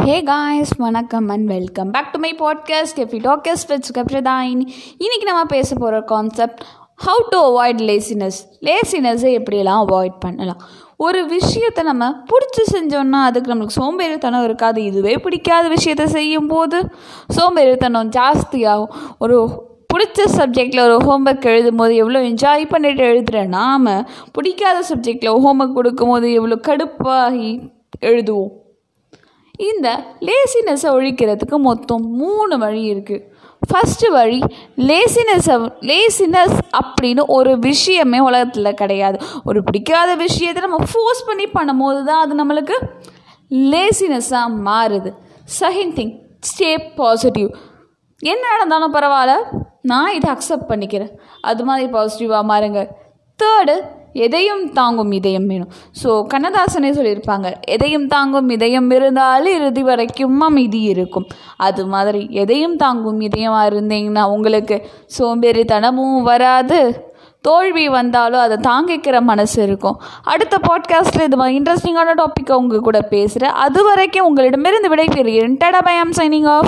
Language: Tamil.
ஹே காய்ஸ் வணக்கம் and welcome back to my podcast Effy talks with கப்ரதாயின் இன்னைக்கு நம்ம பேச போகிற concept how to avoid laziness லேசினஸை எப்படியெல்லாம் அவாய்ட் பண்ணலாம்? ஒரு விஷயத்தை நம்ம பிடிச்சி செஞ்சோன்னா அதுக்கு நம்மளுக்கு சோம்பேறித்தனம் இருக்காது. இதுவே பிடிக்காத விஷயத்தை செய்யும் போது சோம்பேறித்தனம் ஜாஸ்தியாகும். ஒரு பிடிச்ச சப்ஜெக்டில் ஒரு ஹோம்ஒர்க் எழுதும் போது எவ்வளோ என்ஜாய் பண்ணிட்டு எழுதுகிற நாம் பிடிக்காத சப்ஜெக்டில் ஹோம்ஒர்க் கொடுக்கும்போது எவ்வளோ கடுப்பாகி எழுதுவோம். இந்த லேசினஸை ஒழிக்கிறதுக்கு மொத்தம் மூணு வழி இருக்குது ஃபஸ்ட்டு வழி லேசினஸை லேசினஸ் அப்படின்னு ஒரு விஷயமே உலகத்தில் கிடையாது. ஒரு பிடிக்காத விஷயத்தை நம்ம ஃபோர்ஸ் பண்ணி பண்ணும்போது தான் அது நம்மளுக்கு லேசினஸ்ஸாக மாறுது. செகண்ட் திங் ஸ்டே பாசிட்டிவ் என்ன நடந்தாலும் பரவாயில்ல நான் இதை அக்செப்ட் பண்ணிக்கிறேன். அது மாதிரி பாசிட்டிவாக மாறுங்க. தேர்டு எதையும் தாங்கும் இதயம் வேணும். ஸோ கண்ணதாசனே சொல்லியிருப்பாங்க எதையும் தாங்கும் இதயம் இருந்தால் இறுதி வரைக்கும் அமைதி இருக்கும். அது மாதிரி எதையும் தாங்கும் இதயமாக இருந்தீங்கன்னா உங்களுக்கு சோம்பேறித்தனமும் வராது. தோல்வி வந்தாலும் அதை தாங்கிக்கிற மனசு இருக்கும். அடுத்த பாட்காஸ்ட்டில் இது மாதிரி இன்ட்ரெஸ்டிங்கான டாப்பிக்கை உங்கள் கூட பேசுகிறேன் அது வரைக்கும் உங்களிடமிருந்து விடைபெறுகிறேன். டடா பை ஆம் சைனிங் ஆஃப்